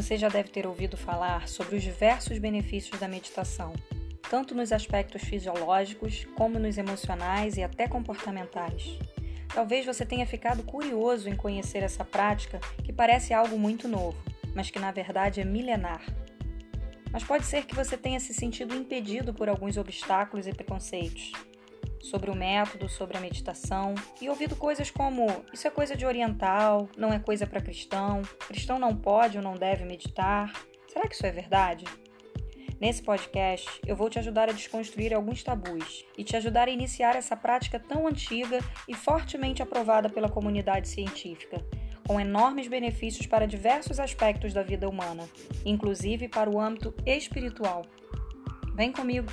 Você já deve ter ouvido falar sobre os diversos benefícios da meditação, tanto nos aspectos fisiológicos, como nos emocionais e até comportamentais. Talvez você tenha ficado curioso em conhecer essa prática que parece algo muito novo, mas que na verdade é milenar. Mas pode ser que você tenha se sentido impedido por alguns obstáculos e preconceitos sobre o método, sobre a meditação e ouvido coisas como: isso é coisa de oriental, não é coisa para cristão, cristão não pode ou não deve meditar. Será que isso é verdade? Nesse podcast, eu vou te ajudar a desconstruir alguns tabus e te ajudar a iniciar essa prática tão antiga e fortemente aprovada pela comunidade científica, com enormes benefícios para diversos aspectos da vida humana, inclusive para o âmbito espiritual. Vem comigo!